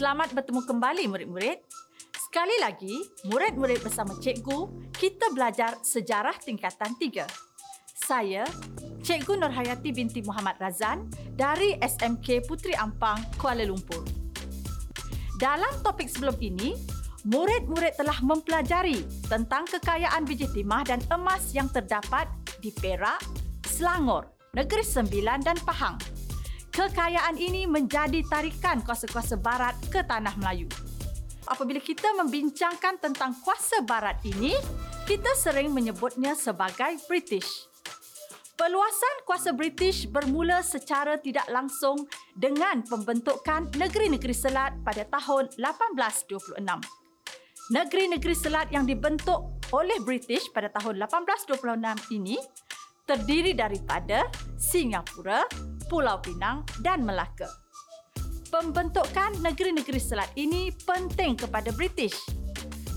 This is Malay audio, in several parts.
Selamat bertemu kembali murid-murid. Sekali lagi, murid-murid bersama cikgu, kita belajar sejarah tingkatan 3. Saya, Cikgu Nurhayati binti Muhammad Razan dari SMK Puteri Ampang, Kuala Lumpur. Dalam topik sebelum ini, murid-murid telah mempelajari tentang kekayaan biji timah dan emas yang terdapat di Perak, Selangor, Negeri Sembilan dan Pahang. Kekayaan ini menjadi tarikan kuasa-kuasa barat ke tanah Melayu. Apabila kita membincangkan tentang kuasa barat ini, kita sering menyebutnya sebagai British. Peluasan kuasa British bermula secara tidak langsung dengan pembentukan negeri-negeri selat pada tahun 1826. Negeri-negeri selat yang dibentuk oleh British pada tahun 1826 ini terdiri daripada Singapura, Pulau Pinang dan Melaka. Pembentukan negeri-negeri selat ini penting kepada British.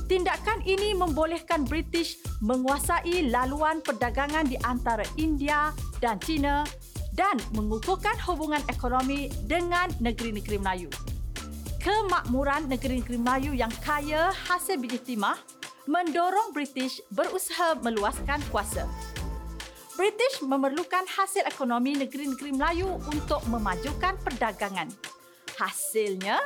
Tindakan ini membolehkan British menguasai laluan perdagangan di antara India dan China dan mengukuhkan hubungan ekonomi dengan negeri-negeri Melayu. Kemakmuran negeri-negeri Melayu yang kaya hasil biji timah mendorong British berusaha meluaskan kuasa. British memerlukan hasil ekonomi negeri-negeri Melayu untuk memajukan perdagangan. Hasilnya,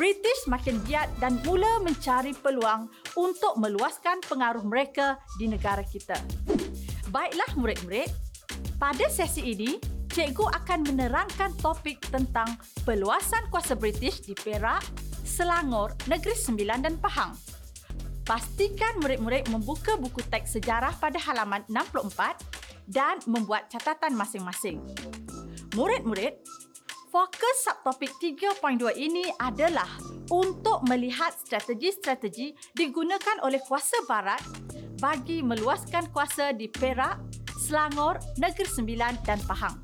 British makin giat dan mula mencari peluang untuk meluaskan pengaruh mereka di negara kita. Baiklah murid-murid, pada sesi ini, cikgu akan menerangkan topik tentang peluasan kuasa British di Perak, Selangor, Negeri Sembilan dan Pahang. Pastikan murid-murid membuka buku teks sejarah pada halaman 64 dan membuat catatan masing-masing. Murid-murid, fokus subtopik 3.2 ini adalah untuk melihat strategi-strategi digunakan oleh kuasa barat bagi meluaskan kuasa di Perak, Selangor, Negeri Sembilan dan Pahang.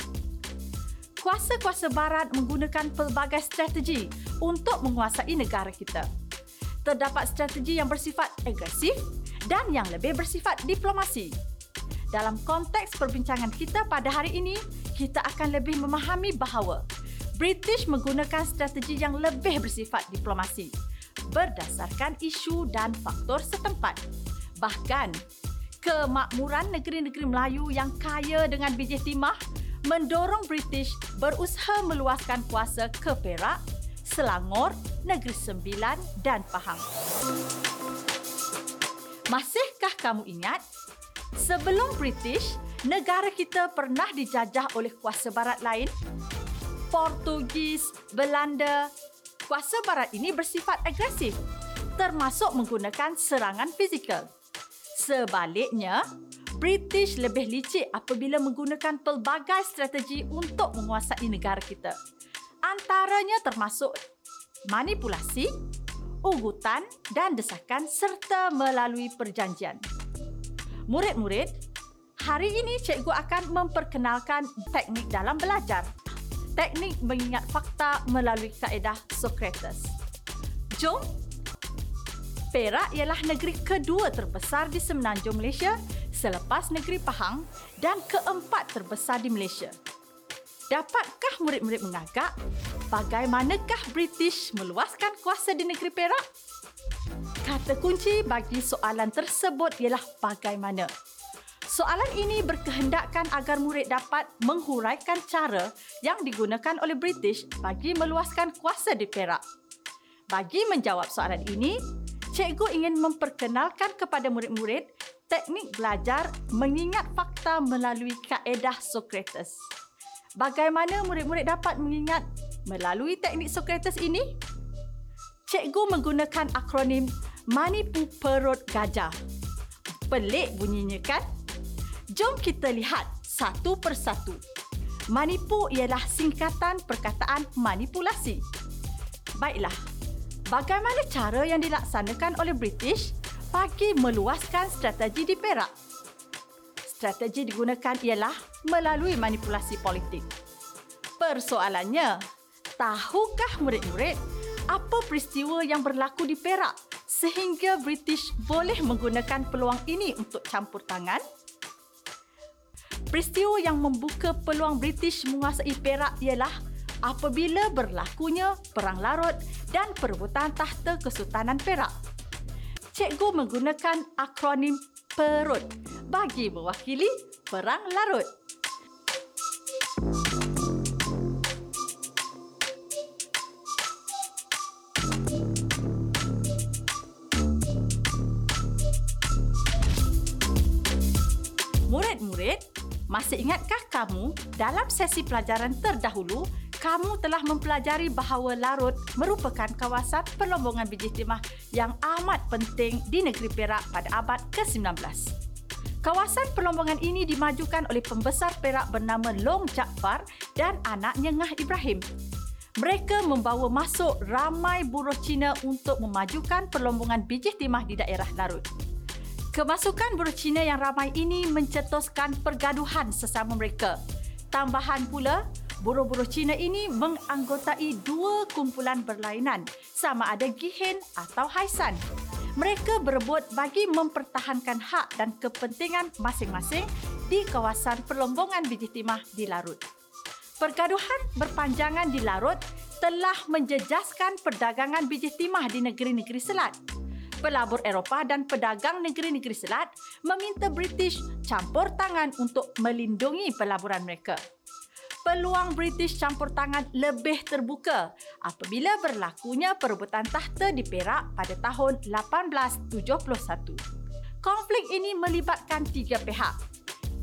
Kuasa-kuasa barat menggunakan pelbagai strategi untuk menguasai negara kita. Terdapat strategi yang bersifat agresif dan yang lebih bersifat diplomasi. Dalam konteks perbincangan kita pada hari ini, kita akan lebih memahami bahawa British menggunakan strategi yang lebih bersifat diplomasi berdasarkan isu dan faktor setempat. Bahkan, kemakmuran negeri-negeri Melayu yang kaya dengan biji timah mendorong British berusaha meluaskan kuasa ke Perak, Selangor, Negeri Sembilan dan Pahang. Masihkah kamu ingat Sebelum British, negara kita pernah dijajah oleh kuasa barat lain. Portugis, Belanda. Kuasa barat ini bersifat agresif, termasuk menggunakan serangan fizikal. Sebaliknya, British lebih licik apabila menggunakan pelbagai strategi untuk menguasai negara kita. Antaranya termasuk manipulasi, ugutan dan desakan serta melalui perjanjian. Murid-murid, hari ini cikgu akan memperkenalkan teknik dalam belajar. Teknik mengingat fakta melalui kaedah Socrates. Jom. Perak ialah negeri kedua terbesar di semenanjung Malaysia selepas negeri Pahang dan keempat terbesar di Malaysia. Dapatkah murid-murid mengagak bagaimanakah British meluaskan kuasa di negeri Perak? Kata kunci bagi soalan tersebut ialah bagaimana. Soalan ini berkehendakkan agar murid dapat menghuraikan cara yang digunakan oleh British bagi meluaskan kuasa di Perak. Bagi menjawab soalan ini, cikgu ingin memperkenalkan kepada murid-murid teknik belajar mengingat fakta melalui kaedah Socrates. Bagaimana murid-murid dapat mengingat melalui teknik Socrates ini? Cikgu menggunakan akronim Manipu Perut Gajah. Pelik bunyinya kan? Jom kita lihat satu persatu. Manipu ialah singkatan perkataan manipulasi. Baiklah, bagaimana cara yang dilaksanakan oleh British bagi meluaskan strategi di Perak? Strategi digunakan ialah melalui manipulasi politik. Persoalannya, tahukah murid-murid apa peristiwa yang berlaku di Perak sehingga British boleh menggunakan peluang ini untuk campur tangan. Peristiwa yang membuka peluang British menguasai Perak ialah apabila berlakunya Perang Larut dan perebutan tahta Kesultanan Perak. Cikgu menggunakan akronim PERUT bagi mewakili Perang Larut. Murid-murid, masih ingatkah kamu dalam sesi pelajaran terdahulu kamu telah mempelajari bahawa Larut merupakan kawasan perlombongan biji timah yang amat penting di negeri Perak pada abad ke-19. Kawasan perlombongan ini dimajukan oleh pembesar Perak bernama Long Jaafar dan anaknya Ngah Ibrahim. Mereka membawa masuk ramai buruh Cina untuk memajukan perlombongan biji timah di daerah Larut. Kemasukan buruh Cina yang ramai ini mencetuskan pergaduhan sesama mereka. Tambahan pula, Buruh-buruh Cina ini menganggotai dua kumpulan berlainan sama ada Gihen atau Haisan. Mereka berebut bagi mempertahankan hak dan kepentingan masing-masing di kawasan perlombongan biji timah di Larut. Pergaduhan berpanjangan di Larut telah menjejaskan perdagangan biji timah di negeri-negeri selat. Pelabur Eropah dan pedagang negeri-negeri selat meminta British campur tangan untuk melindungi pelaburan mereka peluang British campur tangan lebih terbuka apabila berlakunya perebutan tahta di Perak pada tahun 1871. Konflik ini melibatkan tiga pihak.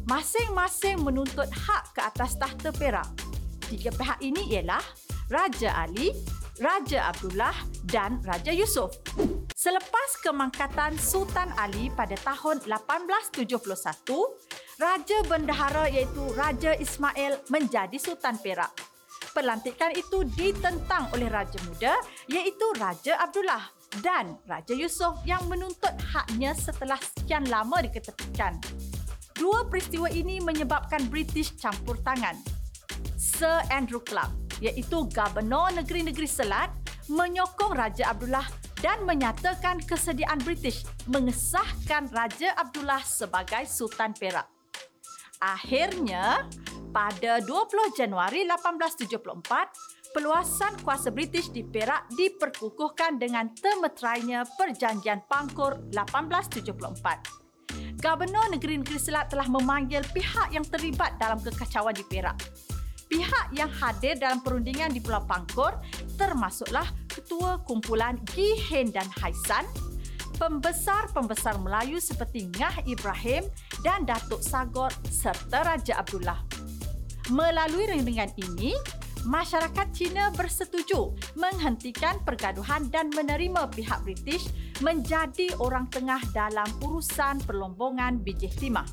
Masing-masing menuntut hak ke atas tahta Perak. Tiga pihak ini ialah Raja Ali, Raja Abdullah dan Raja Yusuf. Selepas kemangkatan Sultan Ali pada tahun 1871, Raja Bendahara iaitu Raja Ismail menjadi Sultan Perak. Pelantikan itu ditentang oleh Raja Muda iaitu Raja Abdullah dan Raja Yusof yang menuntut haknya setelah sekian lama diketepikan. Dua peristiwa ini menyebabkan British campur tangan. Sir Andrew Clark iaitu Gubernur Negeri-Negeri Selat menyokong Raja Abdullah dan menyatakan kesediaan British mengesahkan Raja Abdullah sebagai Sultan Perak. Akhirnya, pada 20 Januari 1874, peluasan kuasa British di Perak diperkukuhkan dengan temeterainya Perjanjian Pangkur 1874. Gubernur Negeri-Negeri Selat telah memanggil pihak yang terlibat dalam kekacauan di Perak. Pihak yang hadir dalam perundingan di Pulau Pangkur termasuklah Ketua Kumpulan Gihen dan Haisan, pembesar-pembesar Melayu seperti Ngah Ibrahim dan Datuk Sagor serta Raja Abdullah. Melalui rundingan ini, masyarakat Cina bersetuju menghentikan pergaduhan dan menerima pihak British menjadi orang tengah dalam urusan perlombongan biji timah.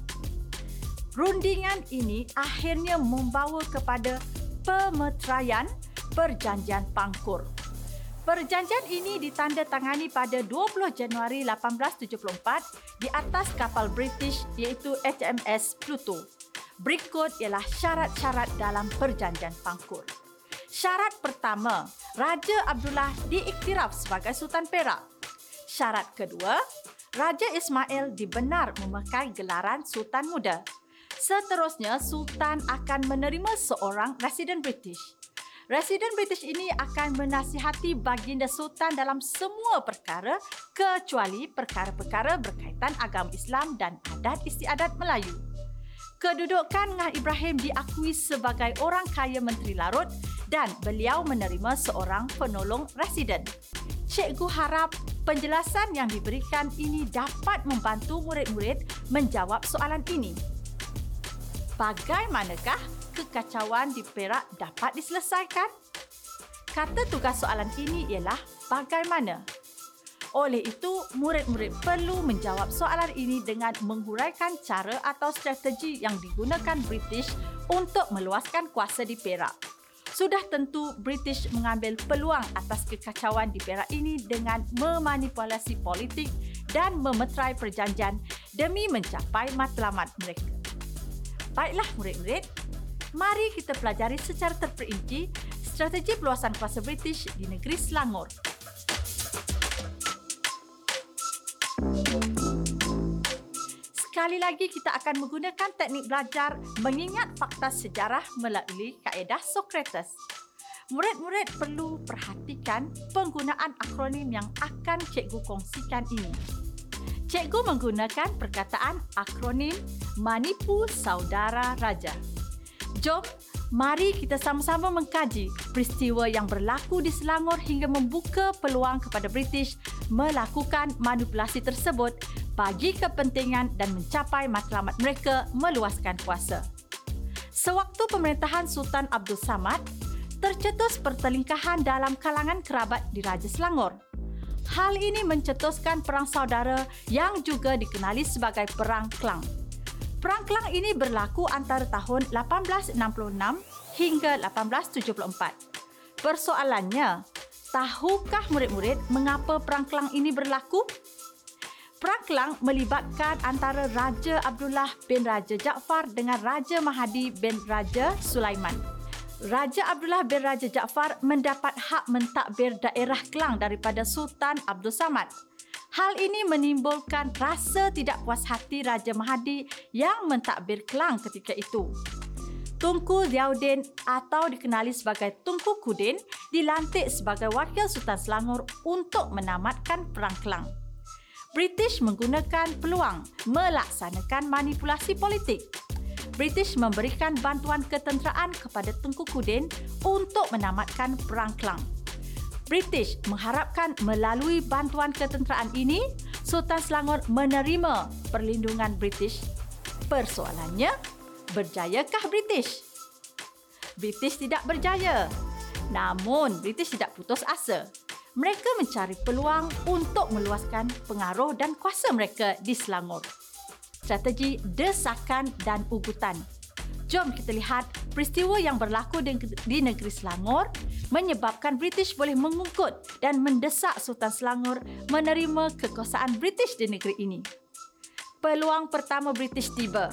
Rundingan ini akhirnya membawa kepada pemeteraian Perjanjian Pangkur. Perjanjian ini ditandatangani pada 20 Januari 1874 di atas kapal British iaitu HMS Pluto. Berikut ialah syarat-syarat dalam perjanjian Pangkur. Syarat pertama, Raja Abdullah diiktiraf sebagai Sultan Perak. Syarat kedua, Raja Ismail dibenar memakai gelaran Sultan Muda. Seterusnya, Sultan akan menerima seorang residen British. Residen British ini akan menasihati baginda Sultan dalam semua perkara kecuali perkara-perkara berkaitan agama Islam dan adat istiadat Melayu. Kedudukan Ngah Ibrahim diakui sebagai orang kaya Menteri Larut dan beliau menerima seorang penolong residen. Cikgu harap penjelasan yang diberikan ini dapat membantu murid-murid menjawab soalan ini. Bagaimanakah kekacauan di Perak dapat diselesaikan? Kata tugas soalan ini ialah bagaimana? Oleh itu, murid-murid perlu menjawab soalan ini dengan menghuraikan cara atau strategi yang digunakan British untuk meluaskan kuasa di Perak. Sudah tentu British mengambil peluang atas kekacauan di Perak ini dengan memanipulasi politik dan memeterai perjanjian demi mencapai matlamat mereka. Baiklah murid-murid, mari kita pelajari secara terperinci strategi peluasan kuasa British di negeri Selangor. Sekali lagi kita akan menggunakan teknik belajar mengingat fakta sejarah melalui kaedah Socrates. murid-murid perlu perhatikan penggunaan akronim yang akan cikgu kongsikan ini. Cikgu menggunakan perkataan akronim Manipu Saudara Raja. Jom, mari kita sama-sama mengkaji peristiwa yang berlaku di Selangor hingga membuka peluang kepada British melakukan manipulasi tersebut bagi kepentingan dan mencapai matlamat mereka meluaskan kuasa. Sewaktu pemerintahan Sultan Abdul Samad, tercetus pertelingkahan dalam kalangan kerabat di Raja Selangor. Hal ini mencetuskan perang saudara yang juga dikenali sebagai Perang Klang. Perang Klang ini berlaku antara tahun 1866 hingga 1874. Persoalannya, tahukah murid-murid mengapa Perang Klang ini berlaku? Perang Klang melibatkan antara Raja Abdullah bin Raja Jaafar dengan Raja Mahdi bin Raja Sulaiman. Raja Abdullah bin Raja Jaafar mendapat hak mentadbir daerah Kelang daripada Sultan Abdul Samad. Hal ini menimbulkan rasa tidak puas hati Raja Mahdi yang mentadbir Kelang ketika itu. Tunku Ziauddin atau dikenali sebagai Tunku Kudin dilantik sebagai wakil Sultan Selangor untuk menamatkan Perang Kelang. British menggunakan peluang melaksanakan manipulasi politik British memberikan bantuan ketenteraan kepada Tengku Kudin untuk menamatkan Perang Klang. British mengharapkan melalui bantuan ketenteraan ini, Sultan Selangor menerima perlindungan British. Persoalannya, berjayakah British? British tidak berjaya. Namun, British tidak putus asa. Mereka mencari peluang untuk meluaskan pengaruh dan kuasa mereka di Selangor strategi desakan dan ugutan. Jom kita lihat peristiwa yang berlaku di negeri Selangor menyebabkan British boleh mengungkut dan mendesak Sultan Selangor menerima kekuasaan British di negeri ini. Peluang pertama British tiba.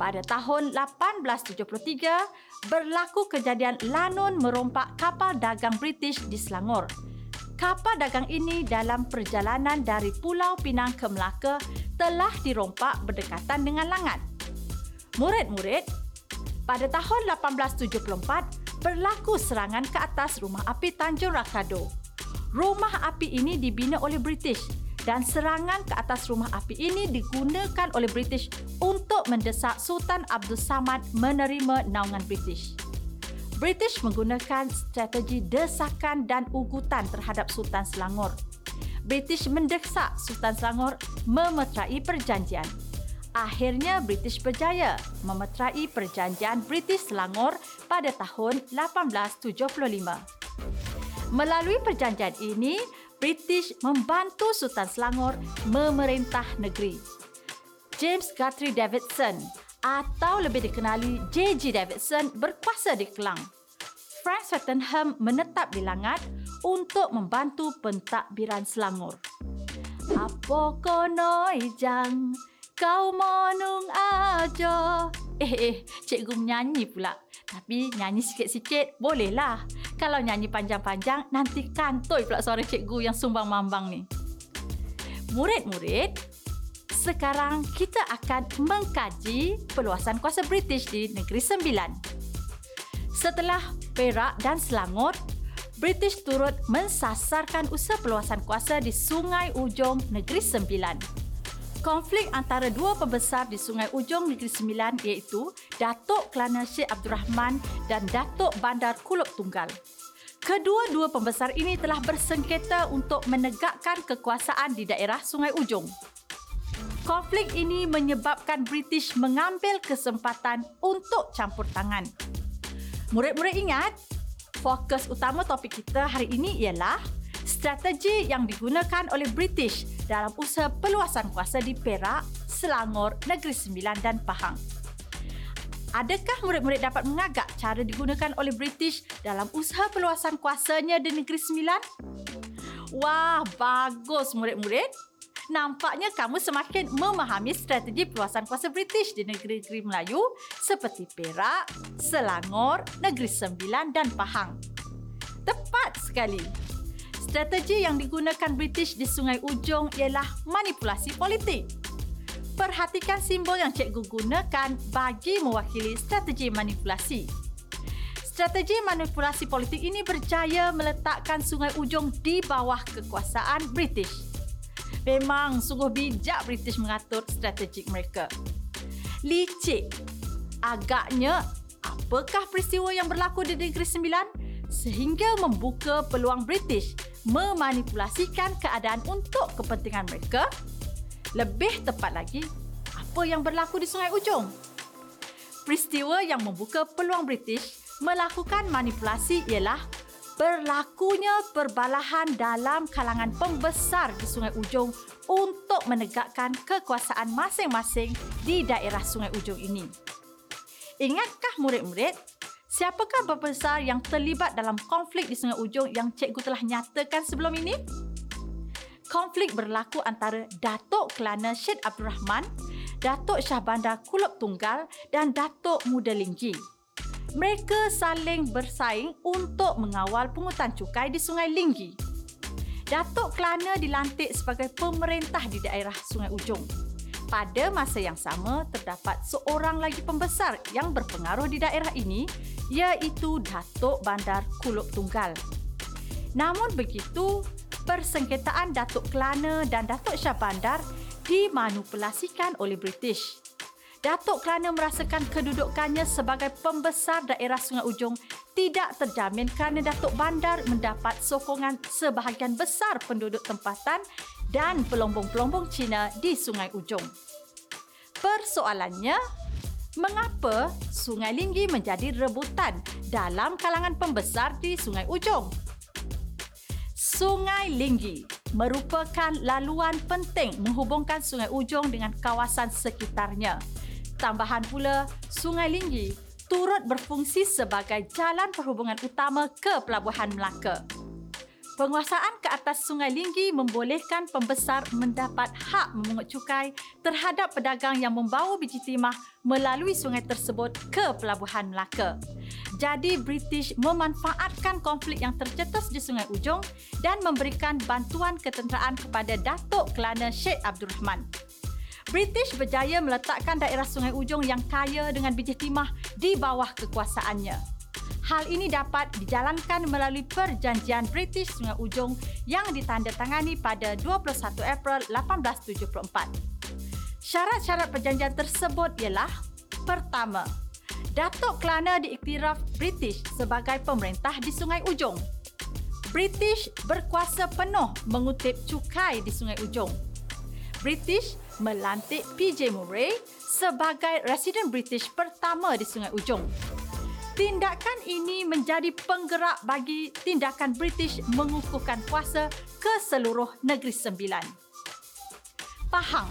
Pada tahun 1873, berlaku kejadian Lanun merompak kapal dagang British di Selangor kapal dagang ini dalam perjalanan dari Pulau Pinang ke Melaka telah dirompak berdekatan dengan Langat. Murid-murid, pada tahun 1874 berlaku serangan ke atas rumah api Tanjung Rakado. Rumah api ini dibina oleh British dan serangan ke atas rumah api ini digunakan oleh British untuk mendesak Sultan Abdul Samad menerima naungan British. British menggunakan strategi desakan dan ugutan terhadap Sultan Selangor. British mendesak Sultan Selangor memeterai perjanjian. Akhirnya British berjaya memeterai perjanjian British Selangor pada tahun 1875. Melalui perjanjian ini, British membantu Sultan Selangor memerintah negeri. James Guthrie Davidson atau lebih dikenali J.G. Davidson berkuasa di Kelang. Frank Swettenham menetap di Langat untuk membantu pentadbiran Selangor. Apa kono ijang kau monung aja. Eh, eh, cikgu menyanyi pula. Tapi nyanyi sikit-sikit bolehlah. Kalau nyanyi panjang-panjang, nanti kantoi pula suara cikgu yang sumbang mambang ni. Murid-murid, sekarang kita akan mengkaji peluasan kuasa British di Negeri Sembilan. Setelah Perak dan Selangor, British turut mensasarkan usaha peluasan kuasa di Sungai Ujong Negeri Sembilan. Konflik antara dua pembesar di Sungai Ujong Negeri Sembilan iaitu Datuk Kelana Syed Abdul Rahman dan Datuk Bandar Kulub Tunggal. Kedua-dua pembesar ini telah bersengketa untuk menegakkan kekuasaan di daerah Sungai Ujong. Konflik ini menyebabkan British mengambil kesempatan untuk campur tangan. Murid-murid ingat, fokus utama topik kita hari ini ialah strategi yang digunakan oleh British dalam usaha peluasan kuasa di Perak, Selangor, Negeri Sembilan dan Pahang. Adakah murid-murid dapat mengagak cara digunakan oleh British dalam usaha peluasan kuasanya di Negeri Sembilan? Wah, bagus murid-murid nampaknya kamu semakin memahami strategi peluasan kuasa British di negeri-negeri Melayu seperti Perak, Selangor, Negeri Sembilan dan Pahang. Tepat sekali. Strategi yang digunakan British di Sungai Ujong ialah manipulasi politik. Perhatikan simbol yang cikgu gunakan bagi mewakili strategi manipulasi. Strategi manipulasi politik ini berjaya meletakkan Sungai Ujong di bawah kekuasaan British. Memang sungguh bijak British mengatur strategi mereka. Licik. Agaknya, apakah peristiwa yang berlaku di Negeri Sembilan sehingga membuka peluang British memanipulasikan keadaan untuk kepentingan mereka? Lebih tepat lagi, apa yang berlaku di Sungai Ujong? Peristiwa yang membuka peluang British melakukan manipulasi ialah berlakunya perbalahan dalam kalangan pembesar di Sungai Ujong untuk menegakkan kekuasaan masing-masing di daerah Sungai Ujong ini. Ingatkah murid-murid, siapakah pembesar yang terlibat dalam konflik di Sungai Ujong yang cikgu telah nyatakan sebelum ini? Konflik berlaku antara Datuk Kelana Syed Abdul Rahman, Datuk Shah Bandar Kulub Tunggal dan Datuk Muda Linggi mereka saling bersaing untuk mengawal pungutan cukai di Sungai Linggi. Datuk Kelana dilantik sebagai pemerintah di daerah Sungai Ujong. Pada masa yang sama, terdapat seorang lagi pembesar yang berpengaruh di daerah ini iaitu Datuk Bandar Kulub Tunggal. Namun begitu, persengketaan Datuk Kelana dan Datuk Shah Bandar dimanipulasikan oleh British. Datuk kerana merasakan kedudukannya sebagai pembesar daerah Sungai Ujong tidak terjamin kerana Datuk Bandar mendapat sokongan sebahagian besar penduduk tempatan dan pelombong-pelombong Cina di Sungai Ujong. Persoalannya, mengapa Sungai Linggi menjadi rebutan dalam kalangan pembesar di Sungai Ujong? Sungai Linggi merupakan laluan penting menghubungkan Sungai Ujong dengan kawasan sekitarnya. Tambahan pula, Sungai Linggi turut berfungsi sebagai jalan perhubungan utama ke Pelabuhan Melaka. Penguasaan ke atas Sungai Linggi membolehkan pembesar mendapat hak memungut cukai terhadap pedagang yang membawa biji timah melalui sungai tersebut ke Pelabuhan Melaka. Jadi British memanfaatkan konflik yang tercetus di Sungai Ujong dan memberikan bantuan ketenteraan kepada Datuk Kelana Sheikh Abdul Rahman. British berjaya meletakkan daerah Sungai Ujong yang kaya dengan biji timah di bawah kekuasaannya. Hal ini dapat dijalankan melalui perjanjian British Sungai Ujong yang ditandatangani pada 21 April 1874. Syarat-syarat perjanjian tersebut ialah Pertama, Datuk Kelana diiktiraf British sebagai pemerintah di Sungai Ujong. British berkuasa penuh mengutip cukai di Sungai Ujong. British melantik PJ Murray sebagai residen British pertama di Sungai Ujong. Tindakan ini menjadi penggerak bagi tindakan British mengukuhkan kuasa ke seluruh negeri sembilan. Pahang.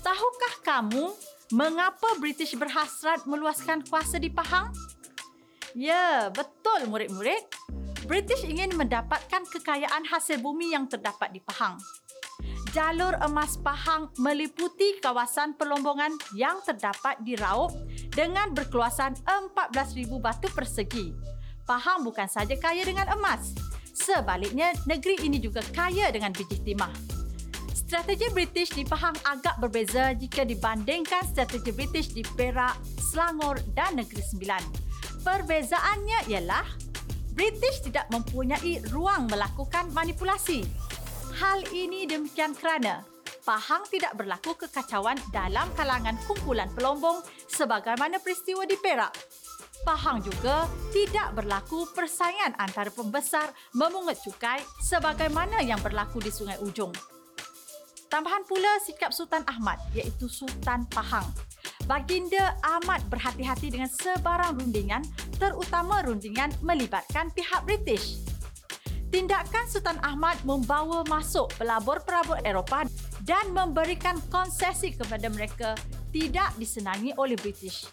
Tahukah kamu mengapa British berhasrat meluaskan kuasa di Pahang? Ya, betul murid-murid. British ingin mendapatkan kekayaan hasil bumi yang terdapat di Pahang jalur emas Pahang meliputi kawasan perlombongan yang terdapat di Raub dengan berkeluasan 14,000 batu persegi. Pahang bukan saja kaya dengan emas, sebaliknya negeri ini juga kaya dengan biji timah. Strategi British di Pahang agak berbeza jika dibandingkan strategi British di Perak, Selangor dan Negeri Sembilan. Perbezaannya ialah British tidak mempunyai ruang melakukan manipulasi Hal ini demikian kerana Pahang tidak berlaku kekacauan dalam kalangan kumpulan pelombong sebagaimana peristiwa di Perak. Pahang juga tidak berlaku persaingan antara pembesar memungut cukai sebagaimana yang berlaku di Sungai Ujong. Tambahan pula sikap Sultan Ahmad iaitu Sultan Pahang. Baginda amat berhati-hati dengan sebarang rundingan terutama rundingan melibatkan pihak British tindakan Sultan Ahmad membawa masuk pelabur-pelabur Eropah dan memberikan konsesi kepada mereka tidak disenangi oleh British.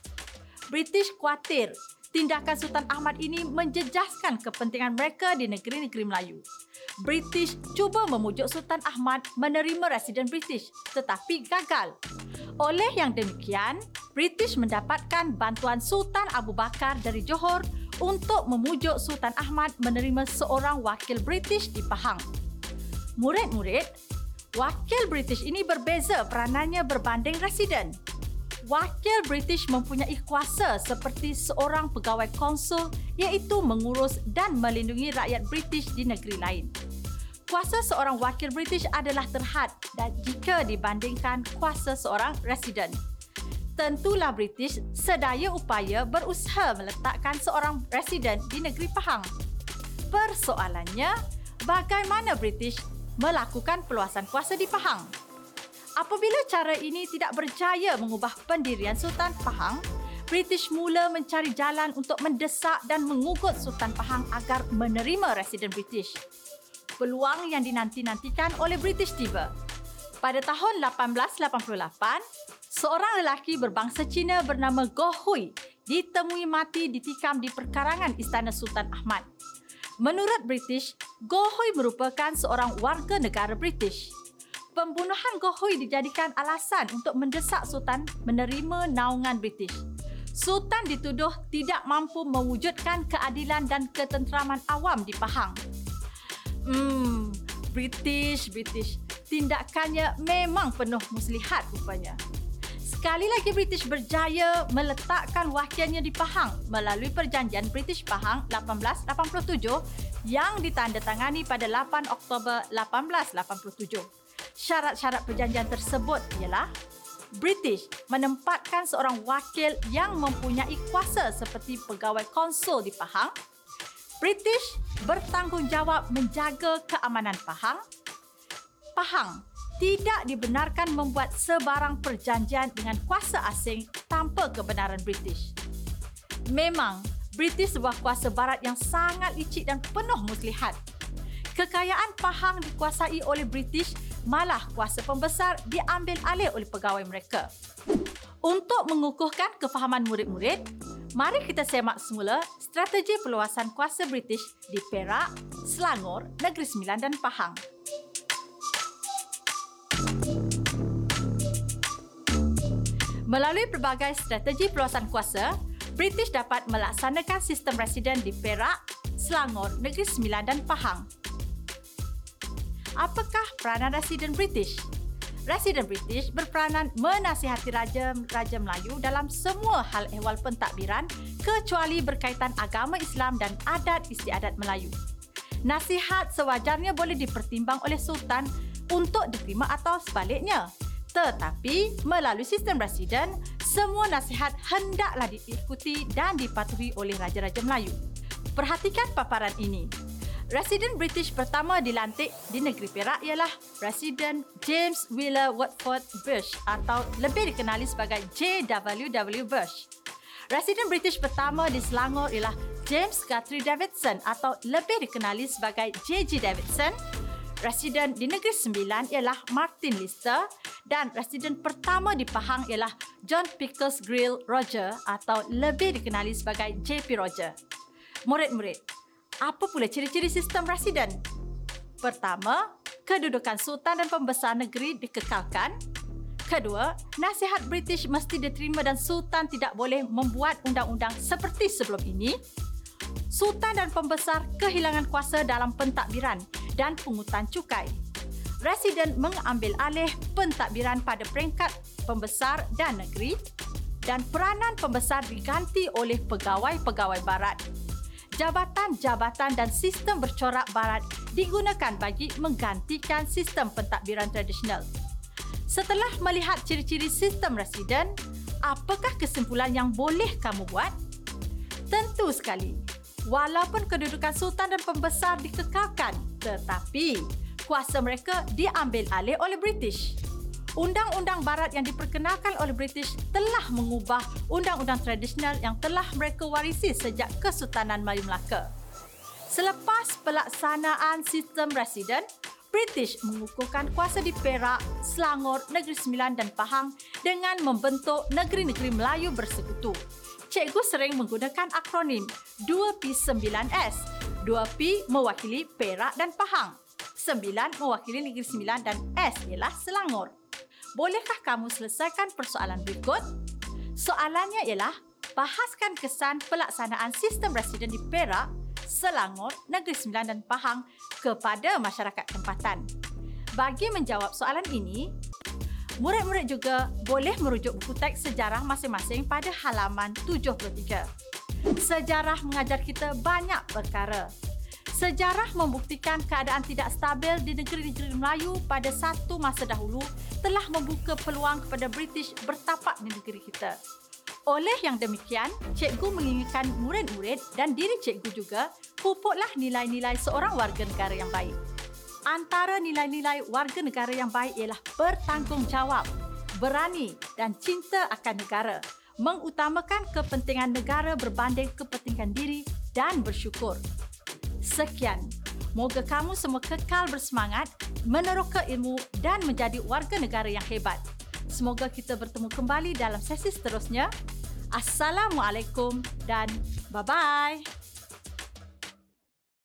British khawatir tindakan Sultan Ahmad ini menjejaskan kepentingan mereka di negeri-negeri Melayu. British cuba memujuk Sultan Ahmad menerima residen British tetapi gagal. Oleh yang demikian, British mendapatkan bantuan Sultan Abu Bakar dari Johor untuk memujuk Sultan Ahmad menerima seorang wakil British di Pahang. Murid-murid, wakil British ini berbeza peranannya berbanding residen. wakil British mempunyai kuasa seperti seorang pegawai konsul iaitu mengurus dan melindungi rakyat British di negeri lain. Kuasa seorang wakil British adalah terhad dan jika dibandingkan kuasa seorang resident. Tentulah British sedaya upaya berusaha meletakkan seorang resident di negeri Pahang. Persoalannya, bagaimana British melakukan peluasan kuasa di Pahang? Apabila cara ini tidak berjaya mengubah pendirian Sultan Pahang, British mula mencari jalan untuk mendesak dan mengugut Sultan Pahang agar menerima residen British. Peluang yang dinanti-nantikan oleh British tiba. Pada tahun 1888, seorang lelaki berbangsa Cina bernama Goh Hui ditemui mati ditikam di perkarangan Istana Sultan Ahmad. Menurut British, Goh Hui merupakan seorang warga negara British pembunuhan Gohui dijadikan alasan untuk mendesak Sultan menerima naungan British. Sultan dituduh tidak mampu mewujudkan keadilan dan ketenteraman awam di Pahang. Hmm, British, British. Tindakannya memang penuh muslihat rupanya. Sekali lagi British berjaya meletakkan wakilnya di Pahang melalui perjanjian British Pahang 1887 yang ditandatangani pada 8 Oktober 1887 syarat-syarat perjanjian tersebut ialah British menempatkan seorang wakil yang mempunyai kuasa seperti pegawai konsul di Pahang. British bertanggungjawab menjaga keamanan Pahang. Pahang tidak dibenarkan membuat sebarang perjanjian dengan kuasa asing tanpa kebenaran British. Memang, British sebuah kuasa barat yang sangat licik dan penuh muslihat. Kekayaan Pahang dikuasai oleh British malah kuasa pembesar diambil alih oleh pegawai mereka. Untuk mengukuhkan kefahaman murid-murid, mari kita semak semula strategi perluasan kuasa British di Perak, Selangor, Negeri Sembilan dan Pahang. Melalui pelbagai strategi perluasan kuasa, British dapat melaksanakan sistem residen di Perak, Selangor, Negeri Sembilan dan Pahang apakah peranan residen British? Residen British berperanan menasihati Raja-Raja Melayu dalam semua hal ehwal pentadbiran kecuali berkaitan agama Islam dan adat istiadat Melayu. Nasihat sewajarnya boleh dipertimbang oleh Sultan untuk diterima atau sebaliknya. Tetapi melalui sistem residen, semua nasihat hendaklah diikuti dan dipatuhi oleh Raja-Raja Melayu. Perhatikan paparan ini. Residen British pertama dilantik di negeri Perak ialah Residen James Wheeler Watford Bush atau lebih dikenali sebagai JWW Bush. Residen British pertama di Selangor ialah James Guthrie Davidson atau lebih dikenali sebagai JG Davidson. Residen di Negeri Sembilan ialah Martin Lister dan residen pertama di Pahang ialah John Pickles Grill Roger atau lebih dikenali sebagai JP Roger. Murid-murid, apa pula ciri-ciri sistem residen? Pertama, kedudukan sultan dan pembesar negeri dikekalkan. Kedua, nasihat British mesti diterima dan sultan tidak boleh membuat undang-undang seperti sebelum ini. Sultan dan pembesar kehilangan kuasa dalam pentadbiran dan pungutan cukai. Residen mengambil alih pentadbiran pada peringkat pembesar dan negeri dan peranan pembesar diganti oleh pegawai-pegawai barat jabatan-jabatan dan sistem bercorak barat digunakan bagi menggantikan sistem pentadbiran tradisional. Setelah melihat ciri-ciri sistem residen, apakah kesimpulan yang boleh kamu buat? Tentu sekali, walaupun kedudukan sultan dan pembesar dikekalkan, tetapi kuasa mereka diambil alih oleh British. Undang-undang barat yang diperkenalkan oleh British telah mengubah undang-undang tradisional yang telah mereka warisi sejak Kesultanan Melayu Melaka. Selepas pelaksanaan sistem residen, British mengukuhkan kuasa di Perak, Selangor, Negeri Sembilan dan Pahang dengan membentuk negeri-negeri Melayu bersekutu. Cikgu sering menggunakan akronim 2P9S. 2P mewakili Perak dan Pahang. 9 mewakili Negeri Sembilan dan S ialah Selangor. Bolehkah kamu selesaikan persoalan berikut? Soalannya ialah, bahaskan kesan pelaksanaan sistem residen di Perak, Selangor, Negeri Sembilan dan Pahang kepada masyarakat tempatan. Bagi menjawab soalan ini, Murid-murid juga boleh merujuk buku teks sejarah masing-masing pada halaman 73. Sejarah mengajar kita banyak perkara. Sejarah membuktikan keadaan tidak stabil di negeri-negeri Melayu pada satu masa dahulu telah membuka peluang kepada British bertapak di negeri kita. Oleh yang demikian, cikgu menginginkan murid-murid dan diri cikgu juga pupuklah nilai-nilai seorang warga negara yang baik. Antara nilai-nilai warga negara yang baik ialah bertanggungjawab, berani dan cinta akan negara, mengutamakan kepentingan negara berbanding kepentingan diri dan bersyukur. Sekian. Moga kamu semua kekal bersemangat, meneroka ilmu dan menjadi warga negara yang hebat. Semoga kita bertemu kembali dalam sesi seterusnya. Assalamualaikum dan bye-bye.